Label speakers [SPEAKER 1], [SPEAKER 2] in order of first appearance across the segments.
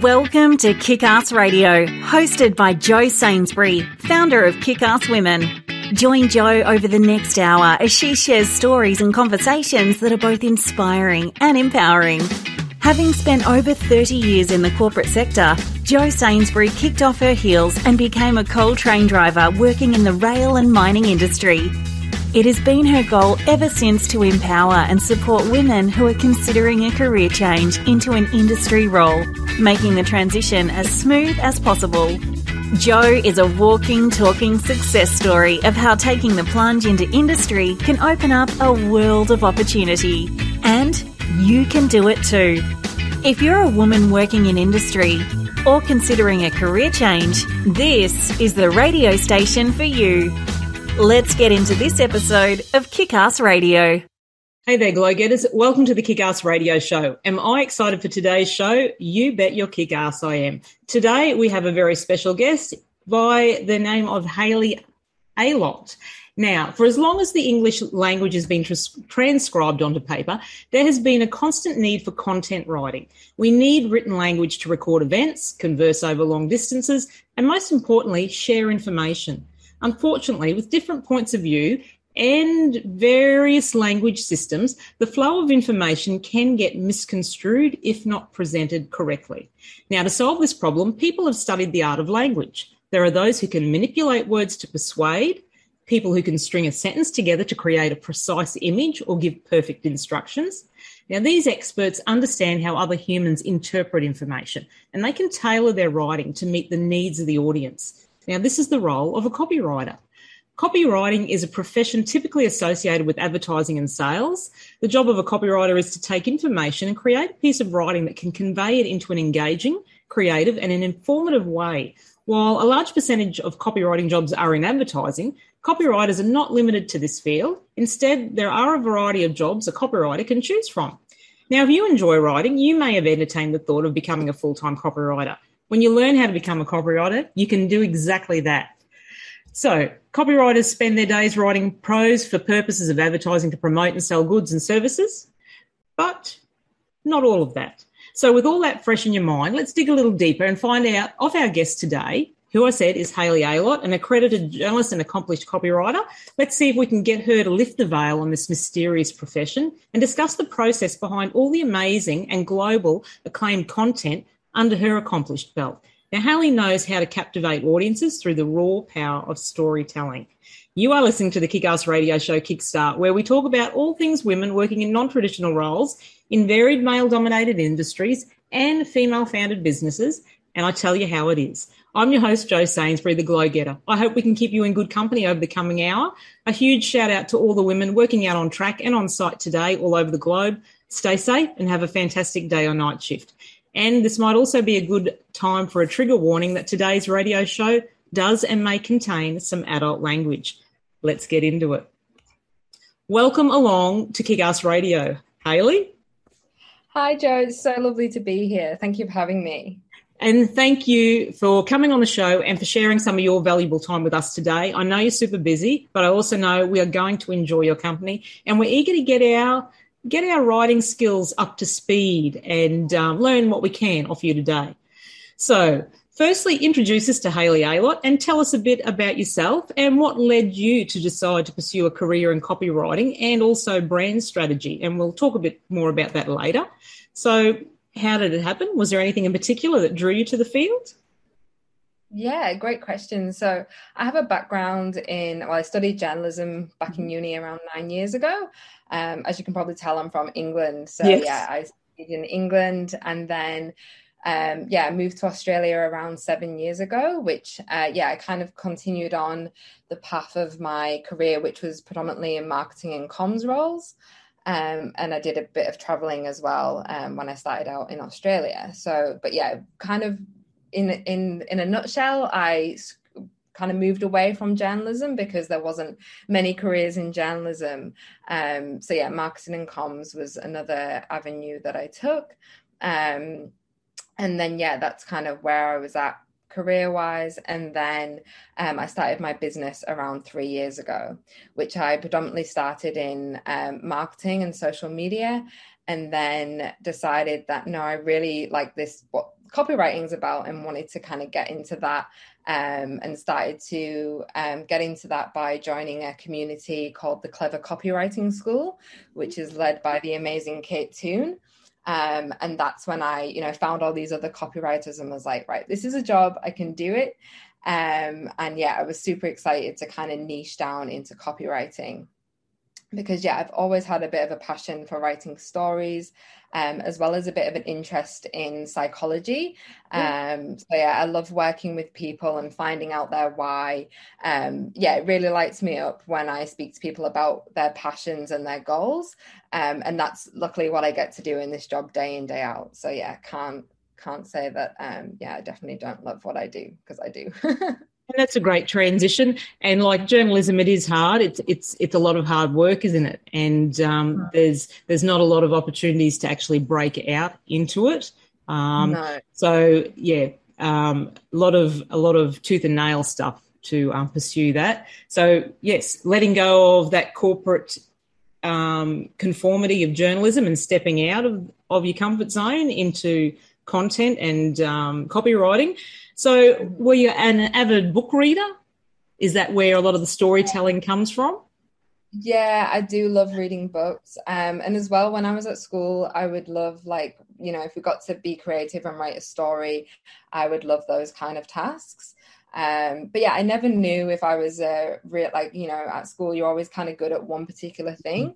[SPEAKER 1] Welcome to Kick Ass Radio, hosted by Jo Sainsbury, founder of Kick Ass Women. Join Jo over the next hour as she shares stories and conversations that are both inspiring and empowering. Having spent over 30 years in the corporate sector, Jo Sainsbury kicked off her heels and became a coal train driver working in the rail and mining industry. It has been her goal ever since to empower and support women who are considering a career change into an industry role, making the transition as smooth as possible. Jo is a walking, talking success story of how taking the plunge into industry can open up a world of opportunity. And you can do it too. If you're a woman working in industry or considering a career change, this is the radio station for you. Let's get into this episode of Kick Ass Radio.
[SPEAKER 2] Hey there, Glow Getters. Welcome to the Kick Ass Radio Show. Am I excited for today's show? You bet your kick ass I am. Today we have a very special guest by the name of Hayley Aylott. Now, for as long as the English language has been trans- transcribed onto paper, there has been a constant need for content writing. We need written language to record events, converse over long distances, and most importantly, share information. Unfortunately, with different points of view and various language systems, the flow of information can get misconstrued if not presented correctly. Now, to solve this problem, people have studied the art of language. There are those who can manipulate words to persuade, people who can string a sentence together to create a precise image or give perfect instructions. Now, these experts understand how other humans interpret information and they can tailor their writing to meet the needs of the audience. Now, this is the role of a copywriter. Copywriting is a profession typically associated with advertising and sales. The job of a copywriter is to take information and create a piece of writing that can convey it into an engaging, creative, and an informative way. While a large percentage of copywriting jobs are in advertising, copywriters are not limited to this field. Instead, there are a variety of jobs a copywriter can choose from. Now, if you enjoy writing, you may have entertained the thought of becoming a full time copywriter. When you learn how to become a copywriter, you can do exactly that. So, copywriters spend their days writing prose for purposes of advertising to promote and sell goods and services, but not all of that. So, with all that fresh in your mind, let's dig a little deeper and find out of our guest today, who I said is Hayley Aylott, an accredited journalist and accomplished copywriter. Let's see if we can get her to lift the veil on this mysterious profession and discuss the process behind all the amazing and global acclaimed content under her accomplished belt. Now, Hayley knows how to captivate audiences through the raw power of storytelling. You are listening to the Kick-Ass radio show Kickstart, where we talk about all things women working in non-traditional roles in varied male-dominated industries and female-founded businesses, and I tell you how it is. I'm your host, Jo Sainsbury, the Glow Getter. I hope we can keep you in good company over the coming hour. A huge shout out to all the women working out on track and on site today all over the globe. Stay safe and have a fantastic day or night shift. And this might also be a good time for a trigger warning that today's radio show does and may contain some adult language. Let's get into it. Welcome along to Kick Ass Radio. Hayley?
[SPEAKER 3] Hi, Jo. It's so lovely to be here. Thank you for having me.
[SPEAKER 2] And thank you for coming on the show and for sharing some of your valuable time with us today. I know you're super busy, but I also know we are going to enjoy your company and we're eager to get our get our writing skills up to speed and um, learn what we can off you today. So, firstly, introduce us to Hayley Aylott and tell us a bit about yourself and what led you to decide to pursue a career in copywriting and also brand strategy. And we'll talk a bit more about that later. So, how did it happen? Was there anything in particular that drew you to the field?
[SPEAKER 3] Yeah, great question. So I have a background in, well, I studied journalism back in mm-hmm. uni around nine years ago. Um, as you can probably tell, I'm from England. So yes. yeah, I studied in England and then um, yeah, I moved to Australia around seven years ago, which, uh, yeah, I kind of continued on the path of my career, which was predominantly in marketing and comms roles. Um, and I did a bit of traveling as well um, when I started out in Australia. So, but yeah, kind of in in in a nutshell, I kind of moved away from journalism because there wasn't many careers in journalism. Um, so yeah, marketing and comms was another avenue that I took. Um, and then yeah, that's kind of where I was at career wise. And then um, I started my business around three years ago, which I predominantly started in um, marketing and social media. And then decided that no, I really like this what copywriting is about and wanted to kind of get into that um, and started to um, get into that by joining a community called the Clever Copywriting School, which is led by the amazing Kate Toon. Um, and that's when I, you know, found all these other copywriters and was like, right, this is a job, I can do it. Um, and yeah, I was super excited to kind of niche down into copywriting because yeah, I've always had a bit of a passion for writing stories, um, as well as a bit of an interest in psychology. Um, so yeah, I love working with people and finding out their why. Um, yeah, it really lights me up when I speak to people about their passions and their goals, um, and that's luckily what I get to do in this job day in day out. So yeah, can't can't say that. Um, yeah, I definitely don't love what I do because I do.
[SPEAKER 2] And that's a great transition. And like journalism, it is hard. It's it's it's a lot of hard work, isn't it? And um, there's there's not a lot of opportunities to actually break out into it. Um, no. So yeah, um, a lot of a lot of tooth and nail stuff to um, pursue that. So yes, letting go of that corporate um, conformity of journalism and stepping out of, of your comfort zone into content and um, copywriting. So, were you an avid book reader? Is that where a lot of the storytelling comes from?
[SPEAKER 3] Yeah, I do love reading books. Um, and as well, when I was at school, I would love, like, you know, if we got to be creative and write a story, I would love those kind of tasks. Um, but yeah, I never knew if I was a real, like, you know, at school, you're always kind of good at one particular thing.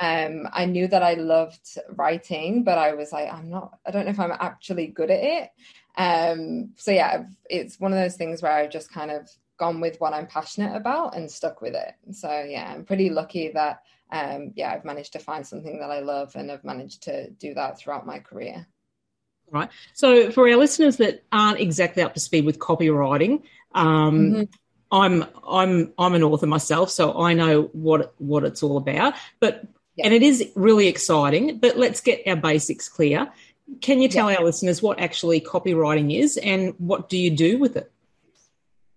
[SPEAKER 3] Um, I knew that I loved writing, but I was like, I'm not, I don't know if I'm actually good at it. Um, so yeah, it's one of those things where I've just kind of gone with what I'm passionate about and stuck with it. So yeah, I'm pretty lucky that um, yeah, I've managed to find something that I love and have managed to do that throughout my career.
[SPEAKER 2] Right. So for our listeners that aren't exactly up to speed with copywriting, um, mm-hmm. I'm I'm I'm an author myself, so I know what what it's all about. But yeah. and it is really exciting. But let's get our basics clear. Can you tell yeah. our listeners what actually copywriting is and what do you do with it?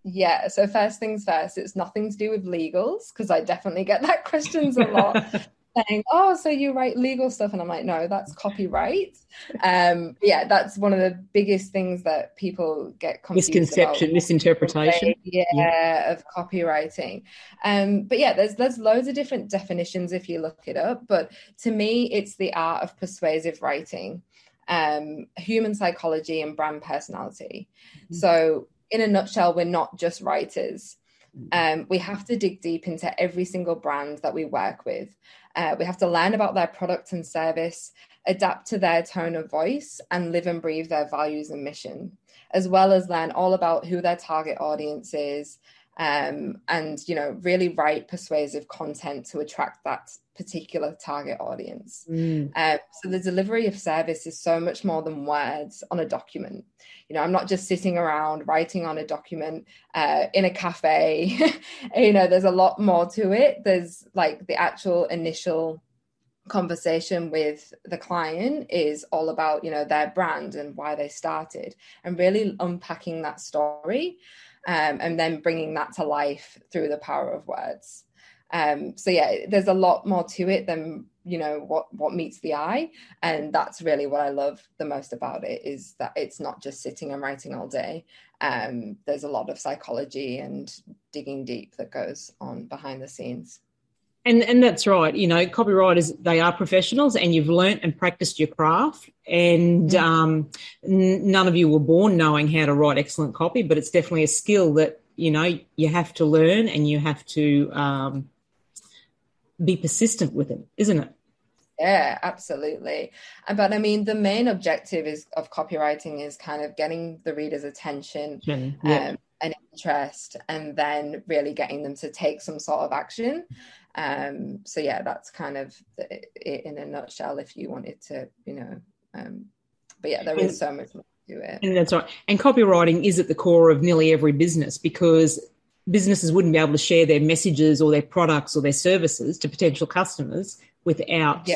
[SPEAKER 3] Yeah, so first things first, it's nothing to do with legals because I definitely get that questions a lot. saying, "Oh, so you write legal stuff?" And I'm like, "No, that's copyright." Um, yeah, that's one of the biggest things that people get confused
[SPEAKER 2] misconception,
[SPEAKER 3] about.
[SPEAKER 2] misinterpretation.
[SPEAKER 3] Yeah, yeah, of copywriting. Um, but yeah, there's there's loads of different definitions if you look it up. But to me, it's the art of persuasive writing um, human psychology and brand personality. Mm-hmm. So, in a nutshell, we're not just writers. Mm-hmm. Um, we have to dig deep into every single brand that we work with. Uh, we have to learn about their product and service, adapt to their tone of voice, and live and breathe their values and mission, as well as learn all about who their target audience is, um, and you know really write persuasive content to attract that particular target audience. Mm. um, so the delivery of service is so much more than words on a document. You know i'm not just sitting around writing on a document uh, in a cafe. You know there's a lot more to it. There's like the actual initial conversation with the client is all about you know their brand and why they started and really unpacking that story um, and then bringing that to life through the power of words. Um, so yeah, there's a lot more to it than you know what what meets the eye, and that's really what I love the most about it is that it's not just sitting and writing all day. Um, there's a lot of psychology and digging deep that goes on behind the scenes.
[SPEAKER 2] And and that's right. You know, copywriters they are professionals, and you've learnt and practiced your craft. And mm-hmm. um, n- none of you were born knowing how to write excellent copy, but it's definitely a skill that you know you have to learn, and you have to um, be persistent with it, isn't it?
[SPEAKER 3] Yeah, absolutely. But I mean, the main objective is of copywriting is kind of getting the reader's attention yeah. um, and interest, and then really getting them to take some sort of action. Um, so yeah, that's kind of it in a nutshell. If you wanted to, you know, um, but yeah, there is so much more to it.
[SPEAKER 2] And that's right. And copywriting is at the core of nearly every business because businesses wouldn't be able to share their messages or their products or their services to potential customers without yeah.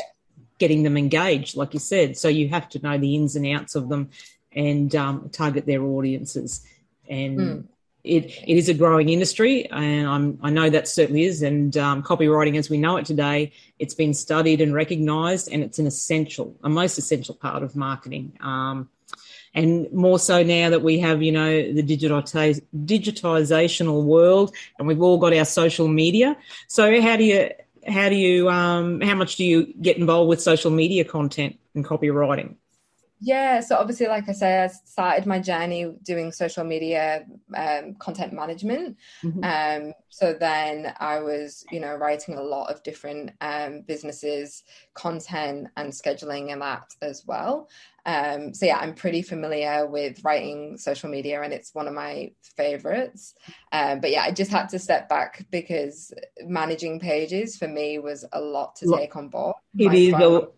[SPEAKER 2] getting them engaged, like you said. So you have to know the ins and outs of them and um, target their audiences. And mm it, it is a growing industry, and I'm, i know that certainly is. And um, copywriting, as we know it today, it's been studied and recognised, and it's an essential, a most essential part of marketing. Um, and more so now that we have, you know, the digitize, digitizational world, and we've all got our social media. So how do you how do you um, how much do you get involved with social media content and copywriting?
[SPEAKER 3] Yeah, so obviously, like I said, I started my journey doing social media um, content management. Mm-hmm. Um, so then I was, you know, writing a lot of different um, businesses, content, and scheduling and that as well. Um, so yeah, I'm pretty familiar with writing social media, and it's one of my favorites. Um, but yeah, I just had to step back because managing pages for me was a lot to take on board.
[SPEAKER 2] It is a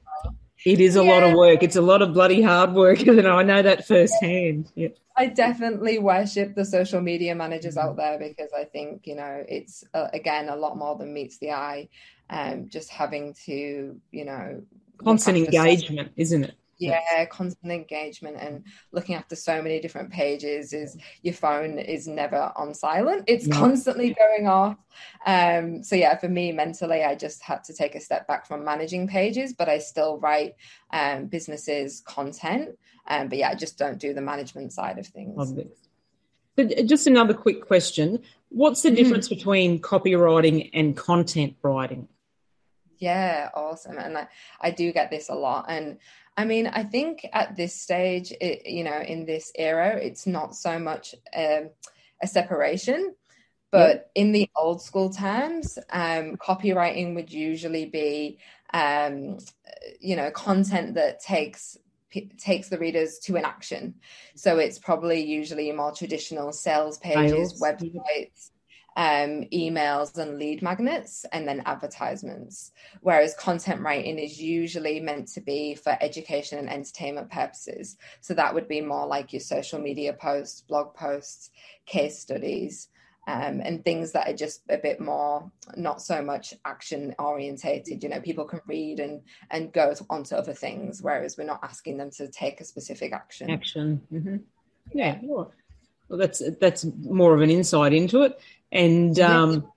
[SPEAKER 2] it is a yeah. lot of work. It's a lot of bloody hard work, and I know that firsthand. Yeah.
[SPEAKER 3] I definitely worship the social media managers out there because I think you know it's uh, again a lot more than meets the eye. Um, just having to you know
[SPEAKER 2] constant engagement, isn't it?
[SPEAKER 3] Yeah constant engagement and looking after so many different pages is your phone is never on silent it's yeah. constantly going off um so yeah for me mentally i just had to take a step back from managing pages but i still write um businesses content um but yeah i just don't do the management side of things
[SPEAKER 2] so just another quick question what's the mm-hmm. difference between copywriting and content writing
[SPEAKER 3] yeah, awesome. And I, I do get this a lot. And I mean, I think at this stage, it, you know, in this era, it's not so much um, a separation. But in the old school terms, um, copywriting would usually be, um, you know, content that takes takes the readers to an action. So it's probably usually more traditional sales pages, websites, um, emails and lead magnets and then advertisements. Whereas content writing is usually meant to be for education and entertainment purposes. So that would be more like your social media posts, blog posts, case studies. Um, and things that are just a bit more not so much action orientated you know people can read and and go on to other things whereas we're not asking them to take a specific action
[SPEAKER 2] action mm-hmm. yeah well that's that's more of an insight into it and um,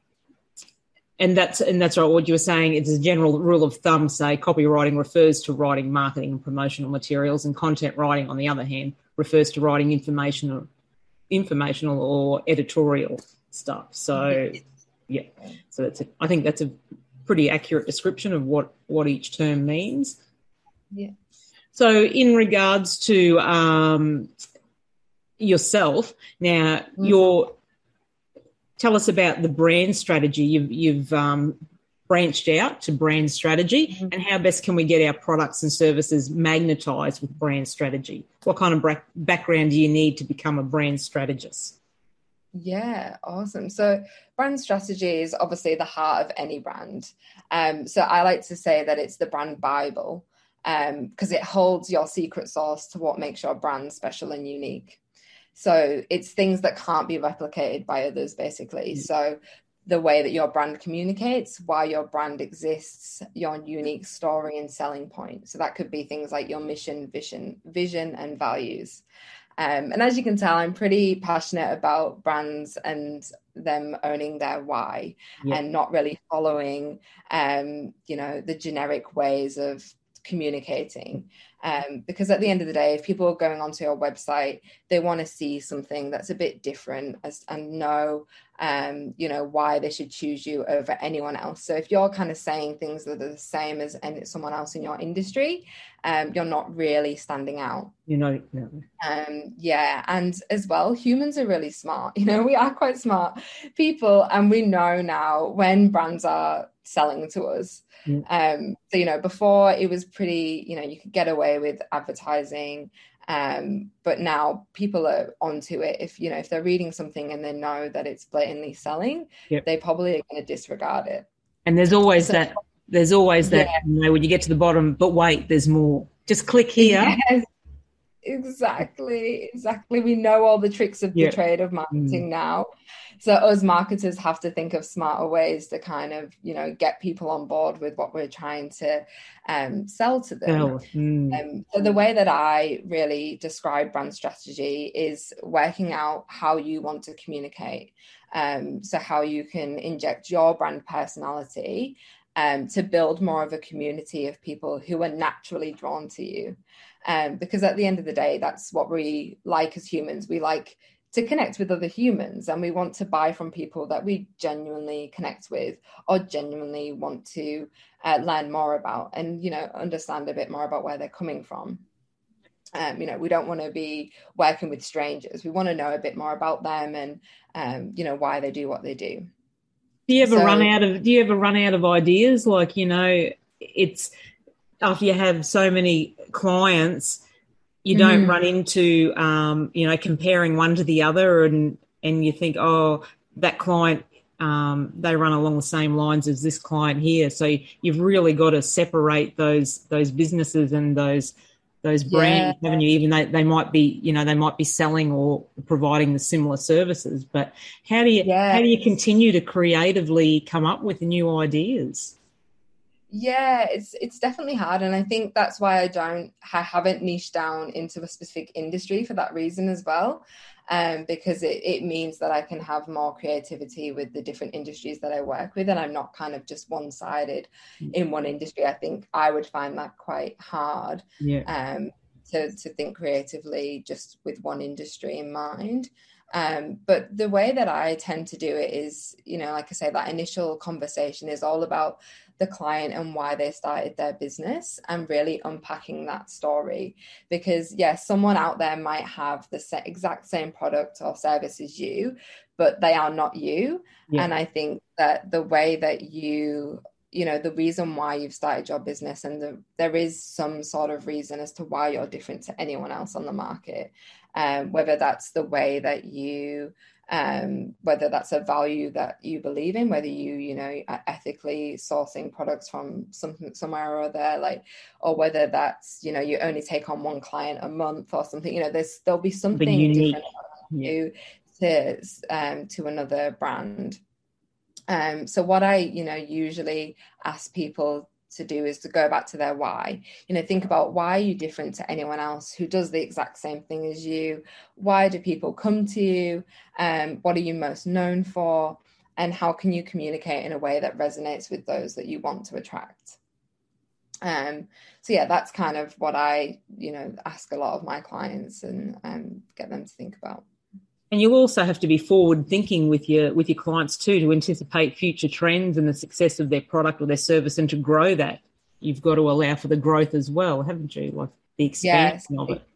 [SPEAKER 2] and that's and that's right. What you were saying it's a general rule of thumb. Say copywriting refers to writing marketing and promotional materials, and content writing, on the other hand, refers to writing informational, informational or editorial stuff. So, yeah. So that's a, I think that's a pretty accurate description of what what each term means.
[SPEAKER 3] Yeah.
[SPEAKER 2] So, in regards to um, yourself, now mm-hmm. you're tell us about the brand strategy. You've, you've um, branched out to brand strategy, mm-hmm. and how best can we get our products and services magnetized with brand strategy? What kind of bra- background do you need to become a brand strategist?
[SPEAKER 3] Yeah, awesome. So, brand strategy is obviously the heart of any brand. Um, so, I like to say that it's the brand Bible because um, it holds your secret sauce to what makes your brand special and unique. So it's things that can't be replicated by others, basically. Mm. So the way that your brand communicates, why your brand exists, your unique story and selling point. So that could be things like your mission, vision, vision, and values. Um, and as you can tell, I'm pretty passionate about brands and them owning their why yeah. and not really following, um, you know, the generic ways of communicating. Um, because at the end of the day, if people are going onto your website, they want to see something that's a bit different as, and know, um, you know, why they should choose you over anyone else. So if you're kind of saying things that are the same as and someone else in your industry, um, you're not really standing out.
[SPEAKER 2] You know, yeah.
[SPEAKER 3] Um, yeah, and as well, humans are really smart. You know, we are quite smart people, and we know now when brands are selling to us. Mm. Um, so you know, before it was pretty, you know, you could get away with advertising, um, but now people are onto it. If you know, if they're reading something and they know that it's blatantly selling, yep. they probably are going to disregard it.
[SPEAKER 2] And there's always so, that. There's always that. Yeah. You know, when you get to the bottom, but wait, there's more. Just click here. Yes.
[SPEAKER 3] Exactly, exactly. We know all the tricks of the trade of marketing mm. now. So us marketers have to think of smarter ways to kind of, you know, get people on board with what we're trying to um, sell to them. Oh, mm. um, so the way that I really describe brand strategy is working out how you want to communicate. Um, so how you can inject your brand personality um, to build more of a community of people who are naturally drawn to you. Um, because at the end of the day, that's what we like as humans. We like to connect with other humans and we want to buy from people that we genuinely connect with or genuinely want to uh, learn more about and you know understand a bit more about where they're coming from. Um, you know we don't want to be working with strangers. We want to know a bit more about them and um, you know why they do what they do.
[SPEAKER 2] Do you ever so, run out of do you ever run out of ideas? Like you know it's after you have so many clients you don't mm-hmm. run into um, you know comparing one to the other and and you think oh that client um, they run along the same lines as this client here so you've really got to separate those those businesses and those those brands yeah. haven't you even they, they might be you know they might be selling or providing the similar services but how do you yes. how do you continue to creatively come up with new ideas
[SPEAKER 3] yeah it's it's definitely hard and i think that's why i don't i haven't niched down into a specific industry for that reason as well um, because it, it means that I can have more creativity with the different industries that I work with, and I'm not kind of just one sided mm. in one industry. I think I would find that quite hard yeah. um, to, to think creatively just with one industry in mind. Um, but the way that I tend to do it is, you know, like I say, that initial conversation is all about the client and why they started their business and really unpacking that story. Because, yes, someone out there might have the exact same product or service as you, but they are not you. Yeah. And I think that the way that you you know the reason why you've started your business and the, there is some sort of reason as to why you're different to anyone else on the market um, whether that's the way that you um, whether that's a value that you believe in, whether you, you know, ethically sourcing products from something somewhere or other, like, or whether that's, you know, you only take on one client a month or something, you know, there's there'll be something different you to um, to another brand. Um, so what I, you know, usually ask people to do is to go back to their why. You know, think about why are you different to anyone else who does the exact same thing as you? Why do people come to you? Um, what are you most known for? And how can you communicate in a way that resonates with those that you want to attract? Um, so yeah, that's kind of what I, you know, ask a lot of my clients and um, get them to think about.
[SPEAKER 2] And you'll also have to be forward thinking with your with your clients too to anticipate future trends and the success of their product or their service and to grow that. You've got to allow for the growth as well, haven't you? Like the expansion yes, of it.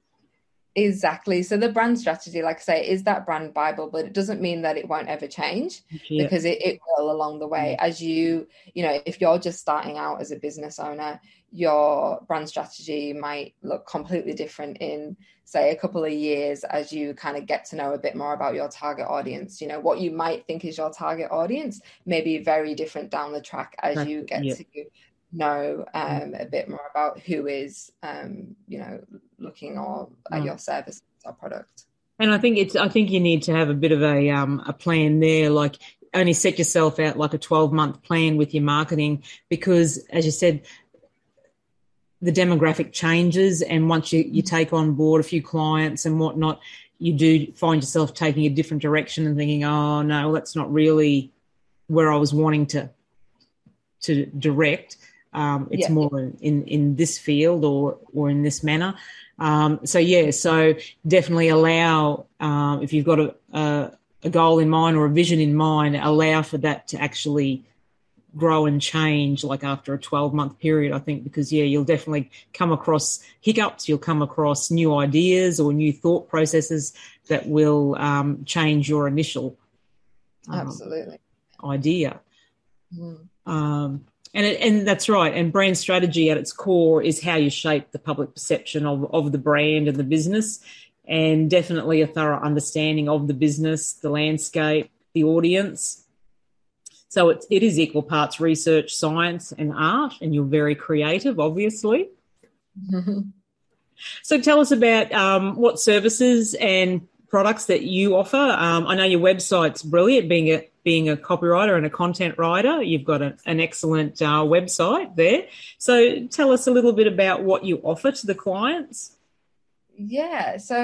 [SPEAKER 3] Exactly. So the brand strategy, like I say, is that brand Bible, but it doesn't mean that it won't ever change yeah. because it, it will along the way. As you, you know, if you're just starting out as a business owner, your brand strategy might look completely different in say a couple of years as you kind of get to know a bit more about your target audience you know what you might think is your target audience may be very different down the track as you get yeah. to know um, a bit more about who is um, you know looking or at your service or product.
[SPEAKER 2] And i think it's i think you need to have a bit of a um, a plan there like only set yourself out like a 12 month plan with your marketing because as you said the demographic changes and once you, you take on board a few clients and whatnot you do find yourself taking a different direction and thinking oh no that's not really where i was wanting to to direct um, it's yeah. more in in this field or or in this manner um, so yeah so definitely allow um, if you've got a, a, a goal in mind or a vision in mind allow for that to actually grow and change like after a 12 month period i think because yeah you'll definitely come across hiccups you'll come across new ideas or new thought processes that will um, change your initial
[SPEAKER 3] um, absolutely
[SPEAKER 2] idea mm. And it, and that's right and brand strategy at its core is how you shape the public perception of, of the brand and the business and definitely a thorough understanding of the business the landscape the audience so it's, it is equal parts research, science, and art, and you're very creative, obviously. Mm-hmm. So tell us about um, what services and products that you offer. Um, I know your website's brilliant, being a being a copywriter and a content writer. You've got a, an excellent uh, website there. So tell us a little bit about what you offer to the clients.
[SPEAKER 3] Yeah, so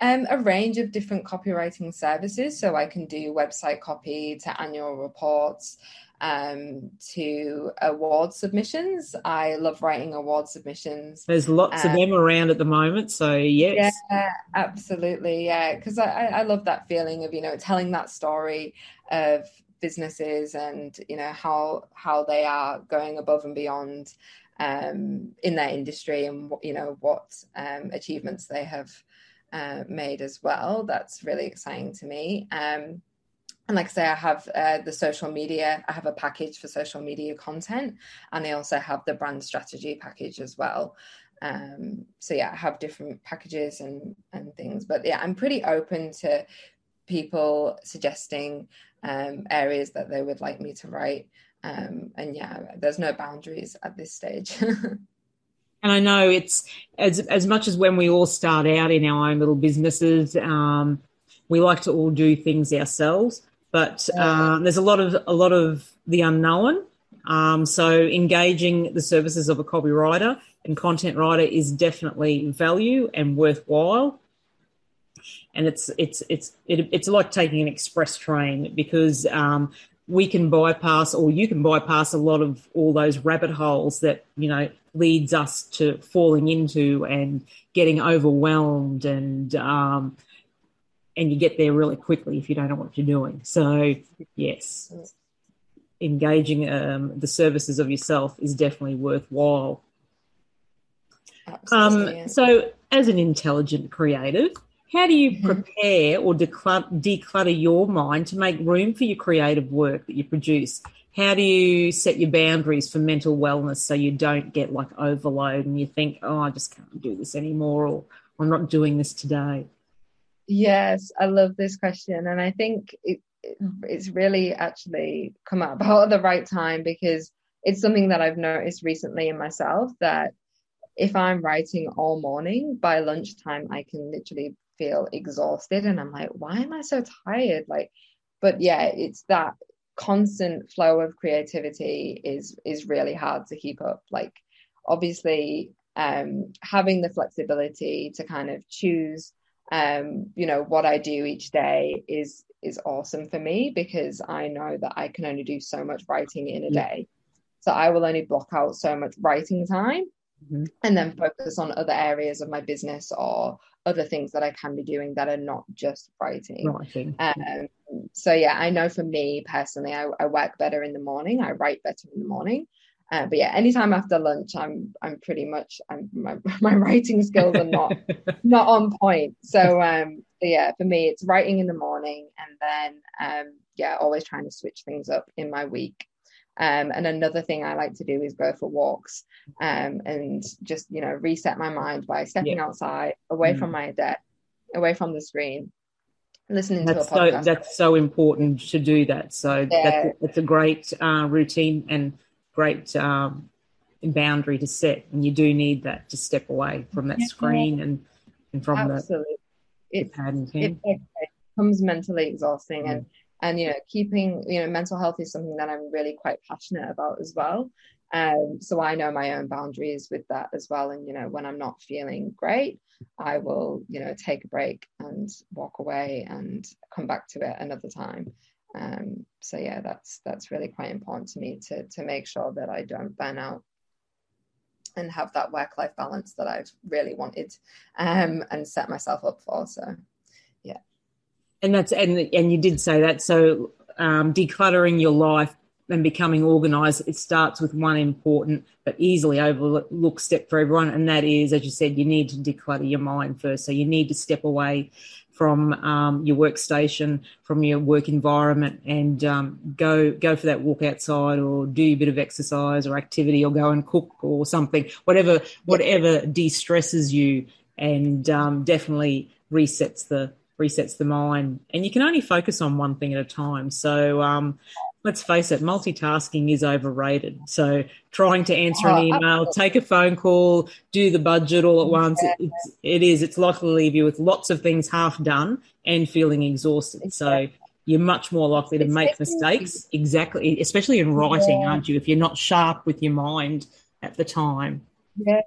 [SPEAKER 3] Um, a range of different copywriting services. So I can do website copy to annual reports um, to award submissions. I love writing award submissions.
[SPEAKER 2] There's lots um, of them around at the moment. So, yes.
[SPEAKER 3] Yeah, absolutely. Yeah. Because I, I love that feeling of, you know, telling that story of businesses and, you know, how, how they are going above and beyond um, in their industry and, you know, what um, achievements they have uh, made as well. That's really exciting to me. Um, and like I say, I have uh, the social media. I have a package for social media content, and I also have the brand strategy package as well. Um, so yeah, I have different packages and and things. But yeah, I'm pretty open to people suggesting um, areas that they would like me to write. Um, and yeah, there's no boundaries at this stage. and
[SPEAKER 2] I know it's as as much as when we all start out in our own little businesses, um, we like to all do things ourselves but uh, there's a lot of a lot of the unknown. Um, so engaging the services of a copywriter and content writer is definitely value and worthwhile. And it's it's it's it, it's like taking an express train because um, we can bypass or you can bypass a lot of all those rabbit holes that you know leads us to falling into and getting overwhelmed and um, and you get there really quickly if you don't know what you're doing. So, yes, engaging um, the services of yourself is definitely worthwhile. Um, so, as an intelligent creative, how do you mm-hmm. prepare or declutter, declutter your mind to make room for your creative work that you produce? How do you set your boundaries for mental wellness so you don't get like overload and you think, oh, I just can't do this anymore or I'm not doing this today?
[SPEAKER 3] Yes, I love this question. And I think it, it's really actually come about at the right time because it's something that I've noticed recently in myself that if I'm writing all morning, by lunchtime, I can literally feel exhausted. And I'm like, why am I so tired? Like, but yeah, it's that constant flow of creativity is is really hard to keep up. Like, obviously, um, having the flexibility to kind of choose um, you know, what I do each day is is awesome for me because I know that I can only do so much writing in a day. So I will only block out so much writing time mm-hmm. and then focus on other areas of my business or other things that I can be doing that are not just writing.
[SPEAKER 2] Writing.
[SPEAKER 3] Um, so yeah, I know for me personally, I, I work better in the morning. I write better in the morning. Uh, but yeah, anytime after lunch, I'm I'm pretty much I'm my, my writing skills are not not on point. So um, yeah, for me, it's writing in the morning, and then um, yeah, always trying to switch things up in my week. Um, and another thing I like to do is go for walks um, and just you know reset my mind by stepping yeah. outside, away mm. from my desk, away from the screen, listening
[SPEAKER 2] that's
[SPEAKER 3] to a podcast.
[SPEAKER 2] So, that's so important to do that. So yeah. that's, that's a great uh, routine and great um, boundary to set, and you do need that to step away from that yeah. screen and and from
[SPEAKER 3] Absolutely.
[SPEAKER 2] the, the pad and pen.
[SPEAKER 3] It, it becomes mentally exhausting, yeah. and and you know keeping you know mental health is something that I'm really quite passionate about as well. Um, so I know my own boundaries with that as well. And you know, when I'm not feeling great, I will you know take a break and walk away and come back to it another time. Um, so yeah, that's that's really quite important to me to to make sure that I don't burn out and have that work life balance that I've really wanted um, and set myself up for. So yeah,
[SPEAKER 2] and that's and and you did say that. So um, decluttering your life and becoming organized, it starts with one important but easily overlooked step for everyone. And that is, as you said, you need to declutter your mind first. So you need to step away from um, your workstation, from your work environment, and um, go go for that walk outside, or do a bit of exercise or activity, or go and cook or something, whatever whatever de stresses you, and um, definitely resets the resets the mind. And you can only focus on one thing at a time. So um, let's face it, multitasking is overrated. So trying to answer oh, an email, take a phone call, do the budget all at once, yeah. it's, it is. It's likely to leave you with lots of things half done and feeling exhausted. So you're much more likely to make mistakes. Exactly, especially in writing, yeah. aren't you? If you're not sharp with your mind at the time.
[SPEAKER 3] Yeah.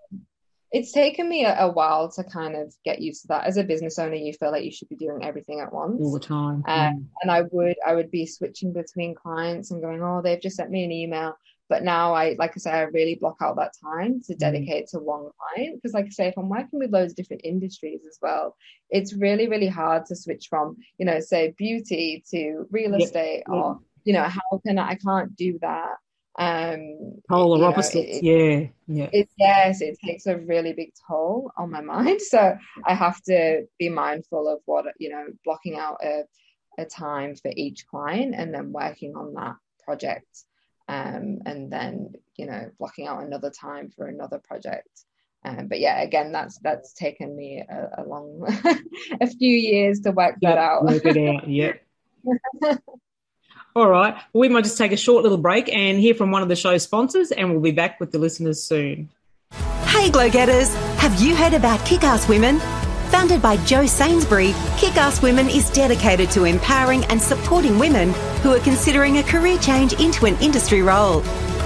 [SPEAKER 3] It's taken me a, a, while to kind of get used to that. As a business owner, you feel like you should be doing everything at once
[SPEAKER 2] all the time.
[SPEAKER 3] Um, And I would I would be switching between clients and going, oh, they've just sent me an email. But now I, like I say, I really block out that time to mm. dedicate mm. to one client because, like I say, if I'm working with loads of different industries as well, it's really really hard to switch from you know say beauty to real estate or you know how can I, I can't do that um
[SPEAKER 2] polar opposites it, yeah yeah.
[SPEAKER 3] it, yes it takes a really big toll on my mind. So i have to be mindful of what you know blocking out a, a time for each client and then working on that project um and then you know blocking out another time for another project. Um, but yeah again that's that's taken me a, a long a few years to work that out.
[SPEAKER 2] work it out yeah All right. Well, we might just take a short little break and hear from one of the show's sponsors, and we'll be back with the listeners soon.
[SPEAKER 1] Hey, Glow Getters. Have you heard about Kick Ass Women? Founded by Jo Sainsbury, Kick Ass Women is dedicated to empowering and supporting women who are considering a career change into an industry role.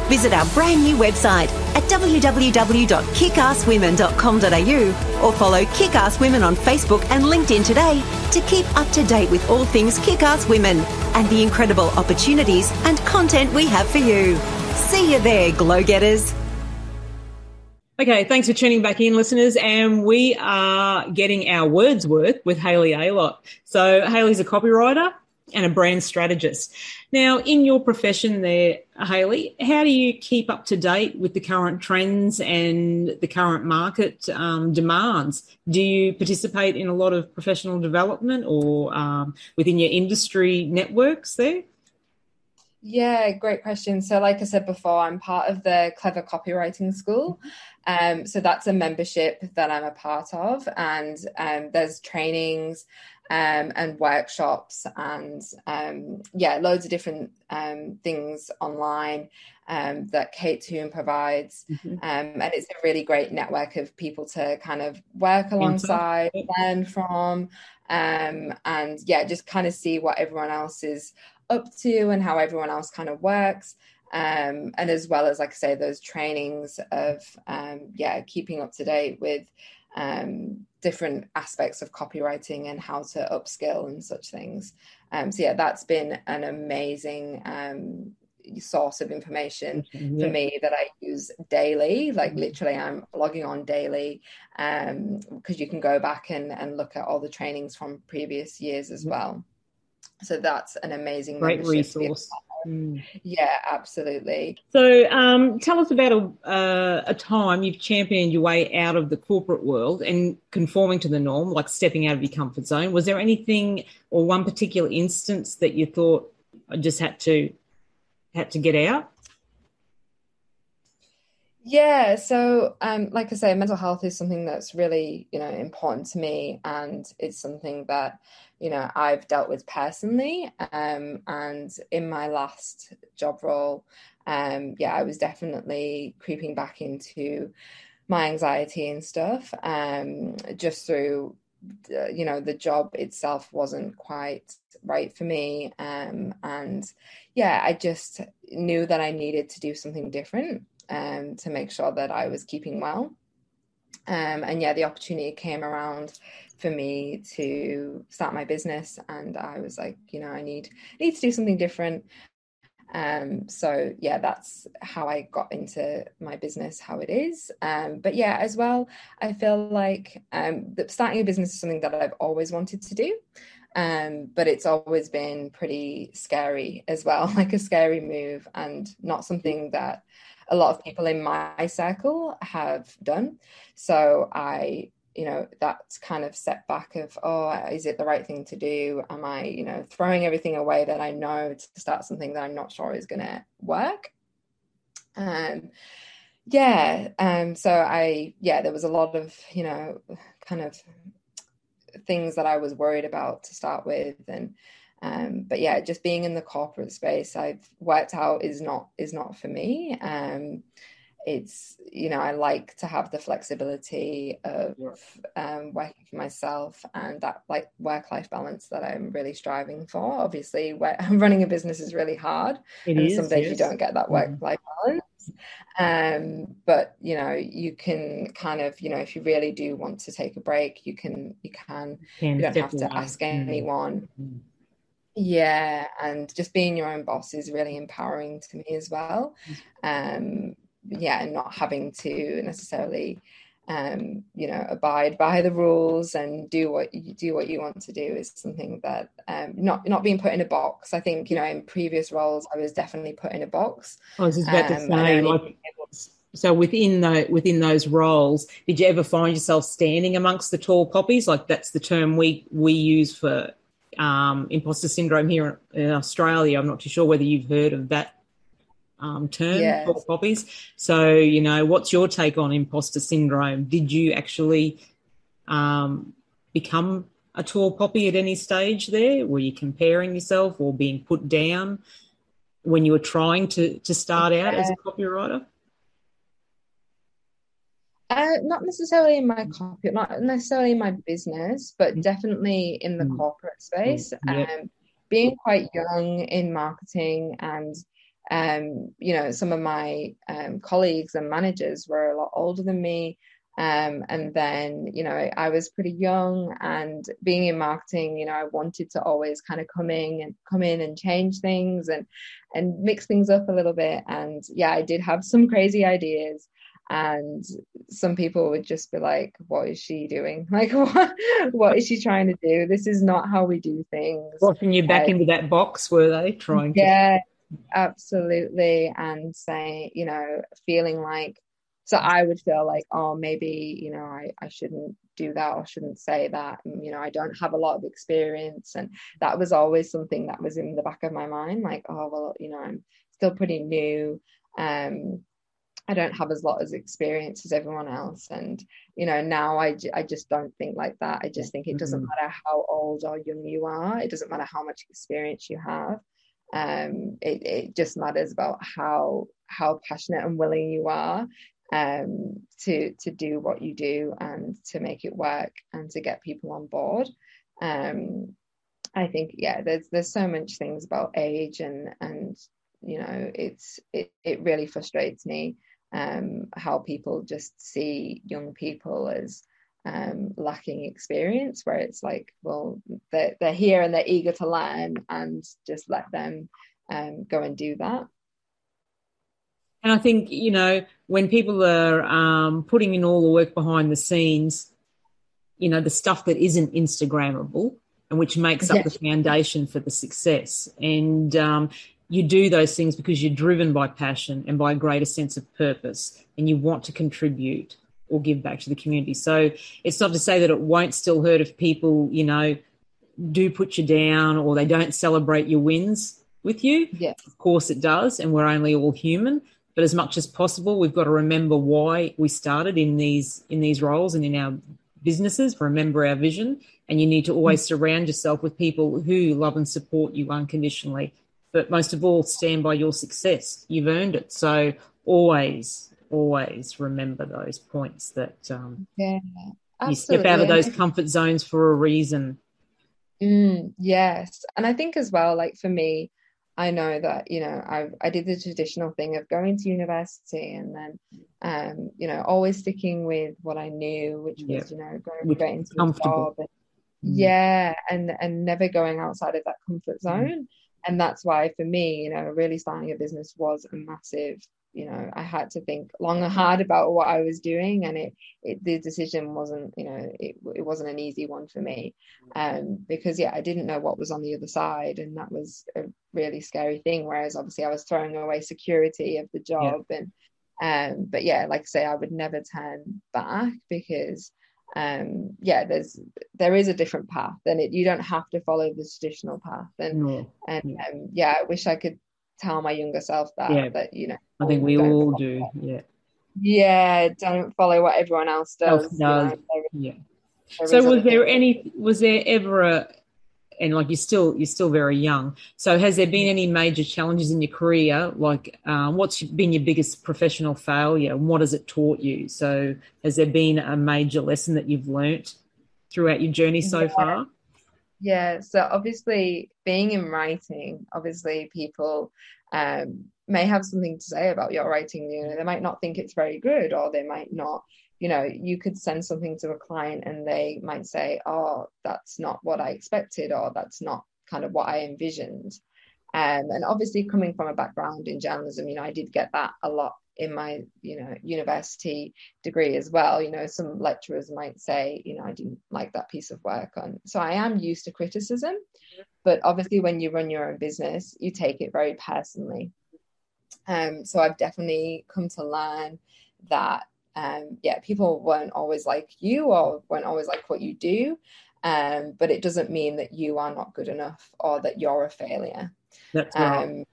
[SPEAKER 1] Visit our brand new website at www.kickasswomen.com.au or follow Kickass Women on Facebook and LinkedIn today to keep up to date with all things Kickass Women and the incredible opportunities and content we have for you. See you there, glow getters.
[SPEAKER 2] Okay, thanks for tuning back in, listeners. And we are getting our words worth with Hayley Aylott. So, Hayley's a copywriter and a brand strategist. Now, in your profession there, Hayley, how do you keep up to date with the current trends and the current market um, demands? Do you participate in a lot of professional development or um, within your industry networks there?
[SPEAKER 3] Yeah, great question. So, like I said before, I'm part of the Clever Copywriting School. Um, so that's a membership that I'm a part of, and um, there's trainings um, and workshops and um, yeah, loads of different um, things online um, that Kate Toon provides. Mm-hmm. Um, and it's a really great network of people to kind of work alongside, learn from, um, and yeah, just kind of see what everyone else is up to and how everyone else kind of works. Um, and as well as like I say those trainings of um, yeah keeping up to date with um, different aspects of copywriting and how to upskill and such things. Um, so yeah, that's been an amazing um, source of information yeah. for me that I use daily. Like mm-hmm. literally, I'm logging on daily because um, you can go back and, and look at all the trainings from previous years as well. So that's an amazing
[SPEAKER 2] great resource.
[SPEAKER 3] Mm. Yeah, absolutely.
[SPEAKER 2] So, um, tell us about a, uh, a time you've championed your way out of the corporate world and conforming to the norm, like stepping out of your comfort zone. Was there anything or one particular instance that you thought I just had to had to get out?
[SPEAKER 3] Yeah, so um, like I say, mental health is something that's really, you know, important to me, and it's something that, you know, I've dealt with personally. Um, and in my last job role, um, yeah, I was definitely creeping back into my anxiety and stuff, um, just through, you know, the job itself wasn't quite right for me, um, and yeah, I just knew that I needed to do something different um, to make sure that I was keeping well. Um, and yeah, the opportunity came around for me to start my business, and I was like, you know, I need need to do something different. Um, so yeah, that's how I got into my business, how it is. Um, but yeah, as well, I feel like um, starting a business is something that I've always wanted to do. Um, but it's always been pretty scary as well, like a scary move, and not something that a lot of people in my circle have done. So I, you know, that's kind of set back of, oh, is it the right thing to do? Am I, you know, throwing everything away that I know to start something that I'm not sure is going to work? Um, yeah. Um, so I, yeah, there was a lot of, you know, kind of things that I was worried about to start with. And, um, but yeah, just being in the corporate space, I've worked out is not is not for me. Um, it's you know I like to have the flexibility of um, working for myself and that like work life balance that I'm really striving for. Obviously, running a business is really hard,
[SPEAKER 2] it and is,
[SPEAKER 3] some days yes. you don't get that work life balance. Um, but you know, you can kind of, you know, if you really do want to take a break, you can, you can, can you don't have to ask mm-hmm. anyone. Mm-hmm. Yeah, and just being your own boss is really empowering to me as well. Um, yeah, and not having to necessarily um, you know, abide by the rules and do what you do what you want to do is something that um, not not being put in a box. I think you know in previous roles I was definitely put in a box.
[SPEAKER 2] I was just about um, to say, like, so within the within those roles, did you ever find yourself standing amongst the tall poppies? Like that's the term we we use for um, imposter syndrome here in Australia. I'm not too sure whether you've heard of that um, term yes. for poppies. So, you know, what's your take on imposter syndrome? Did you actually um, become a tall poppy at any stage there? Were you comparing yourself or being put down when you were trying to, to start out as a copywriter?
[SPEAKER 3] Uh, not necessarily in my copy, not necessarily in my business, but mm-hmm. definitely in the mm. corporate space. Mm. Um, being quite young in marketing and um, you know, some of my um, colleagues and managers were a lot older than me. Um, and then, you know, I, I, was pretty young and being in marketing, you know, I wanted to always kind of come in and come in and change things and, and mix things up a little bit. And yeah, I did have some crazy ideas and some people would just be like what is she doing? Like what what is she trying to do? This is not how we do things.
[SPEAKER 2] Watching you back into that box were they? Trying to?
[SPEAKER 3] yeah absolutely. And say you know feeling like so i would feel like oh maybe you know i, I shouldn't do that or shouldn't say that. And, you know i don't have a lot of experience. And that was always something that was in the back of my mind like oh well you know i'm still pretty new. Um I don't have as lot as experience as everyone else. And, you know, now I, I just don't think like that. I just think it doesn't mm-hmm. matter how old or young you are. It doesn't matter how much experience you have um, it, it just matters about how how passionate and willing you are um, to to do what you do and to make it work and to get people on board. Um, I think yeah, there's there's so much things about age and and you know it's it it really frustrates me um, how people just see young people as um, lacking experience where it's like well they're, they're here and they're eager to learn and just let them um, go and do that.
[SPEAKER 2] And i think you know when people are um, putting in all the work behind the scenes you know the stuff that isn't instagrammable and which makes up the foundation for the success. And um, you do those things because you're driven by passion and by a greater sense of purpose and you want to contribute or give back to the community. So it's not to say that it won't still hurt if people, you know, do put you down or they don't celebrate your wins with you.
[SPEAKER 3] Yeah.
[SPEAKER 2] Of course it does, and we're only all human. But as much as possible, we've got to remember why we started in these in these roles and in our businesses. Remember our vision, and you need to always mm-hmm. surround yourself with people who love and support you unconditionally. But most of all, stand by your success. You've earned it. So always always remember those points that um,
[SPEAKER 3] yeah,
[SPEAKER 2] you step out of those comfort zones for a reason.
[SPEAKER 3] Mm, yes, and I think as well, like for me, I know that you know I I did the traditional thing of going to university and then um you know always sticking with what I knew, which was you know going straight into a job. And, mm. Yeah, and and never going outside of that comfort mm. zone. Mm. And that's why for me, you know, really starting a business was a massive you know i had to think long and hard about what i was doing and it, it the decision wasn't you know it, it wasn't an easy one for me um because yeah i didn't know what was on the other side and that was a really scary thing whereas obviously i was throwing away security of the job yeah. and um but yeah like i say i would never turn back because um yeah there's there is a different path and it you don't have to follow the traditional path and no. and um, yeah i wish i could tell my younger self that yeah. that you know
[SPEAKER 2] I think we all do yeah
[SPEAKER 3] yeah don't follow what everyone else does, else
[SPEAKER 2] does. You know? yeah so was there any was there ever a and like you're still you're still very young so has there been any major challenges in your career like um, what's been your biggest professional failure and what has it taught you so has there been a major lesson that you've learnt throughout your journey so yeah. far
[SPEAKER 3] yeah, so obviously being in writing, obviously people um, may have something to say about your writing. You know, they might not think it's very good, or they might not. You know, you could send something to a client and they might say, "Oh, that's not what I expected," or "That's not kind of what I envisioned." Um, and obviously, coming from a background in journalism, you know, I did get that a lot in my, you know, university degree as well. You know, some lecturers might say, you know, I didn't like that piece of work. On so I am used to criticism, but obviously, when you run your own business, you take it very personally. Um, so I've definitely come to learn that, um, yeah, people weren't always like you or weren't always like what you do. Um, but it doesn't mean that you are not good enough or that you're a failure.
[SPEAKER 2] That's right. Um,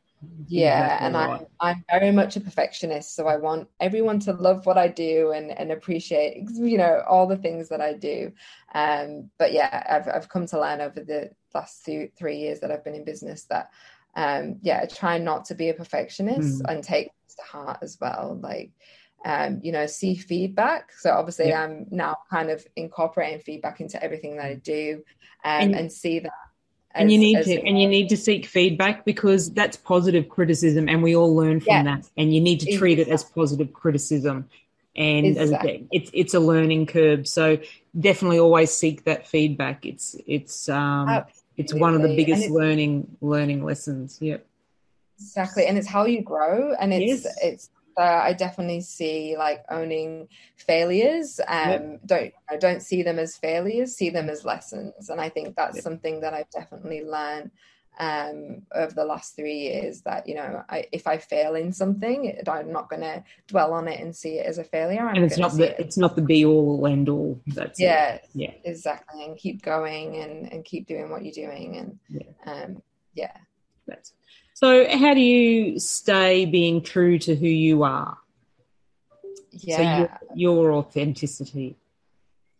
[SPEAKER 3] yeah, exactly and right. I'm I'm very much a perfectionist, so I want everyone to love what I do and and appreciate you know all the things that I do. Um, but yeah, I've I've come to learn over the last two, three years that I've been in business that um, yeah, try not to be a perfectionist mm. and take this to heart as well. Like um, you know, see feedback. So obviously, yeah. I'm now kind of incorporating feedback into everything that I do, um, and, and see that
[SPEAKER 2] and you need to and you need to seek feedback because that's positive criticism and we all learn from that and you need to treat exactly. it as positive criticism and exactly. it's it's a learning curve so definitely always seek that feedback it's it's um Absolutely. it's one of the biggest learning learning lessons yep
[SPEAKER 3] exactly and it's how you grow and it's yes. it's uh, I definitely see like owning failures. Um, yep. Don't I don't see them as failures, see them as lessons. And I think that's yep. something that I've definitely learned um, over the last three years. That you know, I, if I fail in something, I'm not going to dwell on it and see it as a failure. I'm
[SPEAKER 2] and it's not the it it's not the be all end all. That's
[SPEAKER 3] yeah,
[SPEAKER 2] it. yeah,
[SPEAKER 3] exactly. And keep going and and keep doing what you're doing. And yeah, um, yeah,
[SPEAKER 2] that's so, how do you stay being true to who you are?
[SPEAKER 3] Yeah.
[SPEAKER 2] So your, your authenticity.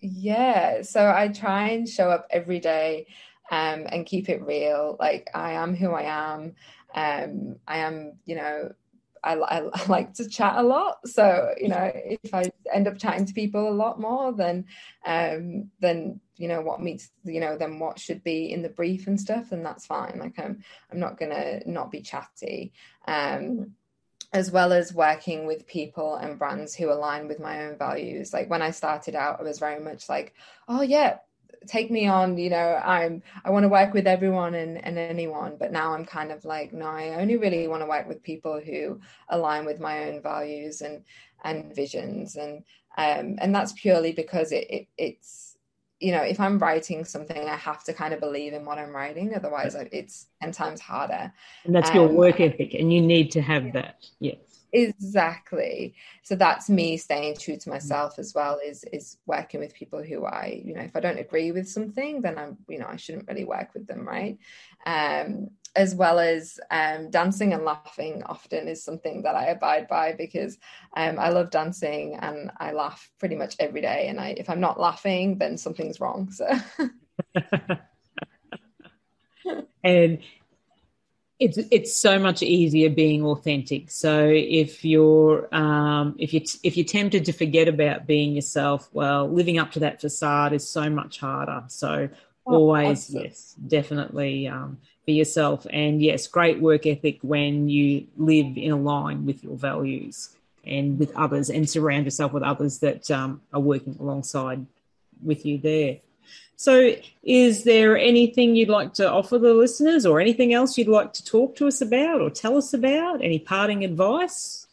[SPEAKER 3] Yeah. So I try and show up every day um, and keep it real. Like I am who I am. Um, I am, you know, I, I, I, like to chat a lot. So, you know, if I end up chatting to people a lot more, then, um, then, you know, what meets, you know, then what should be in the brief and stuff, then that's fine. Like I'm, I'm not to not be chatty. Um, as well as working with people and brands who align with my own values. Like when I started out, I was very much like, oh yeah, take me on you know i'm i want to work with everyone and, and anyone but now i'm kind of like no i only really want to work with people who align with my own values and and visions. And um and that's purely because it, it it's you know if i'm writing something i have to kind of believe in what i'm writing otherwise it's 10 times harder.
[SPEAKER 2] And that's um, your work ethic and you need to have that yes
[SPEAKER 3] exactly so that's me staying true to myself as well is is working with people who i you know if i don't agree with something then i'm you know i shouldn't really work with them right um as well as um, dancing and laughing often is something that I abide by because um, I love dancing and I laugh pretty much every day. And I, if I'm not laughing, then something's wrong. So,
[SPEAKER 2] and it's it's so much easier being authentic. So if you're um, if you if you're tempted to forget about being yourself, well, living up to that facade is so much harder. So oh, always, yes, definitely um, be yourself, and yes, great work ethic when you live in line with your values and with others, and surround yourself with others that um, are working alongside with you there. So, is there anything you'd like to offer the listeners, or anything else you'd like to talk to us about or tell us about? Any parting advice?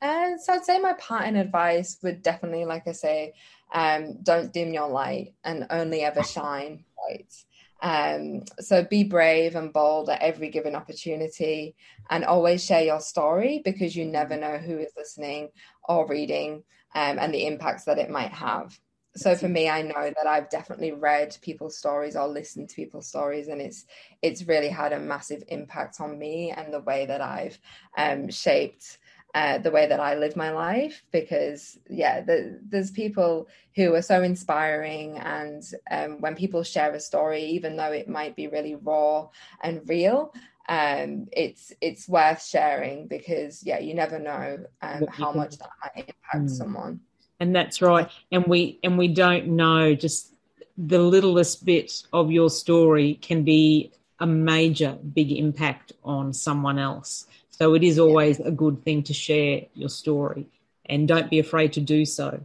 [SPEAKER 3] And uh, so, I'd say my parting advice would definitely, like I say, um, don't dim your light and only ever shine light. Um, so be brave and bold at every given opportunity and always share your story because you never know who is listening or reading um, and the impacts that it might have so for me i know that i've definitely read people's stories or listened to people's stories and it's it's really had a massive impact on me and the way that i've um, shaped uh, the way that I live my life because yeah the, there's people who are so inspiring and um, when people share a story even though it might be really raw and real um, it's it's worth sharing because yeah you never know um, how much that might impact mm. someone
[SPEAKER 2] and that's right and we and we don't know just the littlest bit of your story can be a major big impact on someone else So it is always a good thing to share your story and don't be afraid to do so.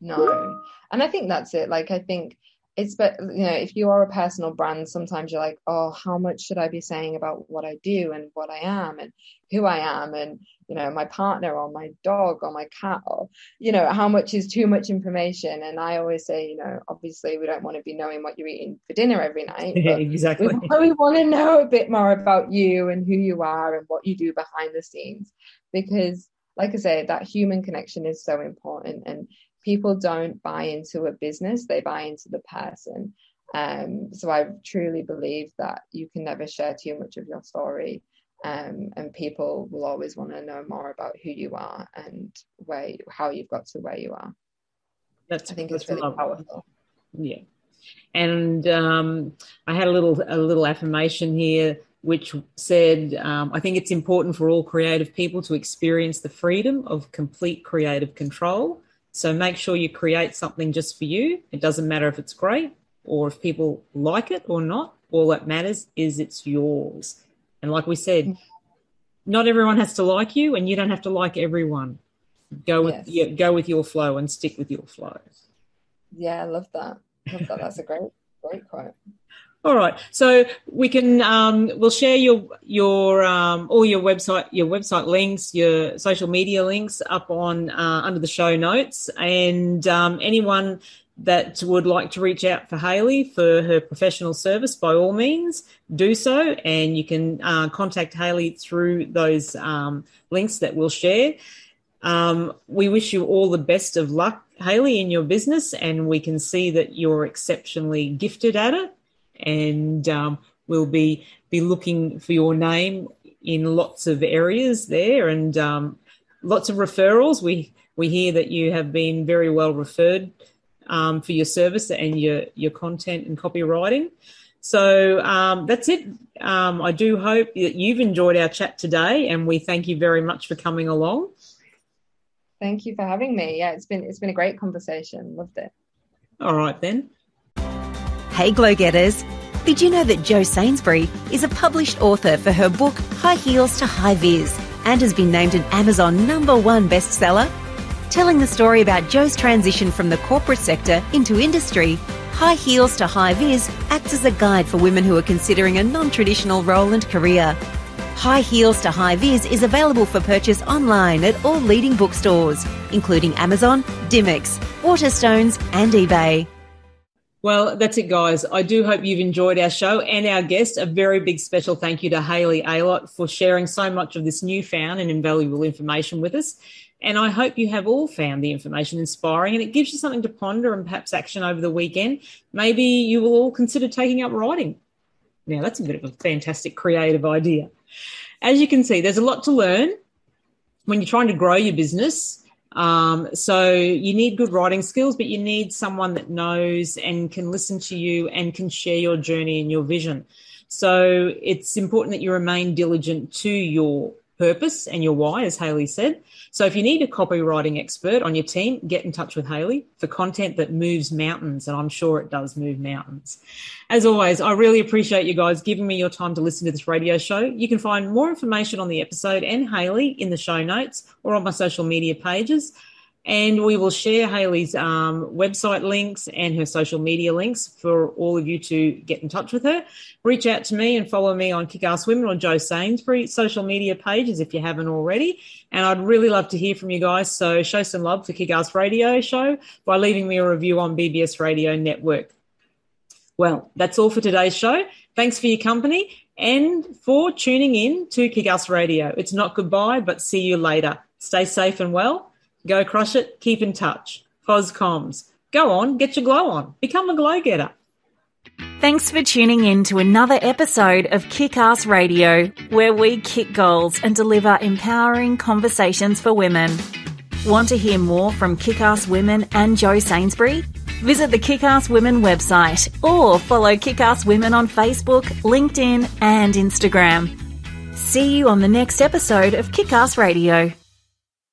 [SPEAKER 3] No. And I think that's it. Like, I think it's but you know if you are a personal brand sometimes you're like oh how much should i be saying about what i do and what i am and who i am and you know my partner or my dog or my cat or you know how much is too much information? And i always say you know obviously we don't want to be knowing what you're eating for dinner every night
[SPEAKER 2] exactly.
[SPEAKER 3] we, we want to know a bit more about you and who you are and what you do behind the scenes because like i say that human connection is so important and people don't buy into a business, they buy into the person. Um, so I truly believe that you can never share too much of your story. Um, and people will always want to know more about who you are and where how you've got to where you are.
[SPEAKER 2] That's
[SPEAKER 3] I think
[SPEAKER 2] that's
[SPEAKER 3] it's really powerful.
[SPEAKER 2] Yeah, and um, I had a little a little affirmation here which said, um, I think it's important for all creative people to experience the freedom of complete creative control so make sure you create something just for you. It doesn't matter if it's great or if people like it or not. All that matters is it's yours. And like we said, not everyone has to like you, and you don't have to like everyone. Go with yes. yeah, go with your flow and stick with your flow.
[SPEAKER 3] Yeah, I love that. Love that. That's a great, great quote.
[SPEAKER 2] All right, so we can um, we'll share your your um, all your website your website links, your social media links up on uh, under the show notes, and um, anyone that would like to reach out for Hayley for her professional service, by all means, do so, and you can uh, contact Hayley through those um, links that we'll share. Um, we wish you all the best of luck, Hayley, in your business, and we can see that you're exceptionally gifted at it and um, we'll be be looking for your name in lots of areas there and um, lots of referrals. We we hear that you have been very well referred um, for your service and your your content and copywriting. So um, that's it. Um, I do hope that you've enjoyed our chat today, and we thank you very much for coming along.
[SPEAKER 3] Thank you for having me. Yeah, it's been it's been a great conversation. Loved it.
[SPEAKER 2] All right then.
[SPEAKER 1] Hey, Glow Getters. Did you know that Jo Sainsbury is a published author for her book High Heels to High Vis and has been named an Amazon number one bestseller? Telling the story about Jo's transition from the corporate sector into industry, High Heels to High Vis acts as a guide for women who are considering a non traditional role and career. High Heels to High Vis is available for purchase online at all leading bookstores, including Amazon, Dymocks, Waterstones, and eBay.
[SPEAKER 2] Well, that's it, guys. I do hope you've enjoyed our show and our guest. A very big special thank you to Hayley Aylott for sharing so much of this newfound and invaluable information with us. And I hope you have all found the information inspiring and it gives you something to ponder and perhaps action over the weekend. Maybe you will all consider taking up writing. Now, that's a bit of a fantastic creative idea. As you can see, there's a lot to learn when you're trying to grow your business um, so you need good writing skills, but you need someone that knows and can listen to you and can share your journey and your vision. So it's important that you remain diligent to your purpose and your why, as Hayley said. So if you need a copywriting expert on your team, get in touch with Hayley for content that moves mountains, and I'm sure it does move mountains. As always, I really appreciate you guys giving me your time to listen to this radio show. You can find more information on the episode and Hayley in the show notes or on my social media pages. And we will share Hayley's um, website links and her social media links for all of you to get in touch with her. Reach out to me and follow me on Kick Ass Women or Jo Sainsbury social media pages if you haven't already. And I'd really love to hear from you guys. So show some love for Kick Ass Radio Show by leaving me a review on BBS Radio Network. Well, that's all for today's show. Thanks for your company and for tuning in to Kick Ass Radio. It's not goodbye, but see you later. Stay safe and well Go crush it. Keep in touch. Foscoms. Go on, get your glow on. Become a glow getter.
[SPEAKER 1] Thanks for tuning in to another episode of Kick Ass Radio, where we kick goals and deliver empowering conversations for women. Want to hear more from Kick Ass Women and Jo Sainsbury? Visit the Kick Ass Women website or follow Kick Ass Women on Facebook, LinkedIn, and Instagram. See you on the next episode of Kick Ass Radio.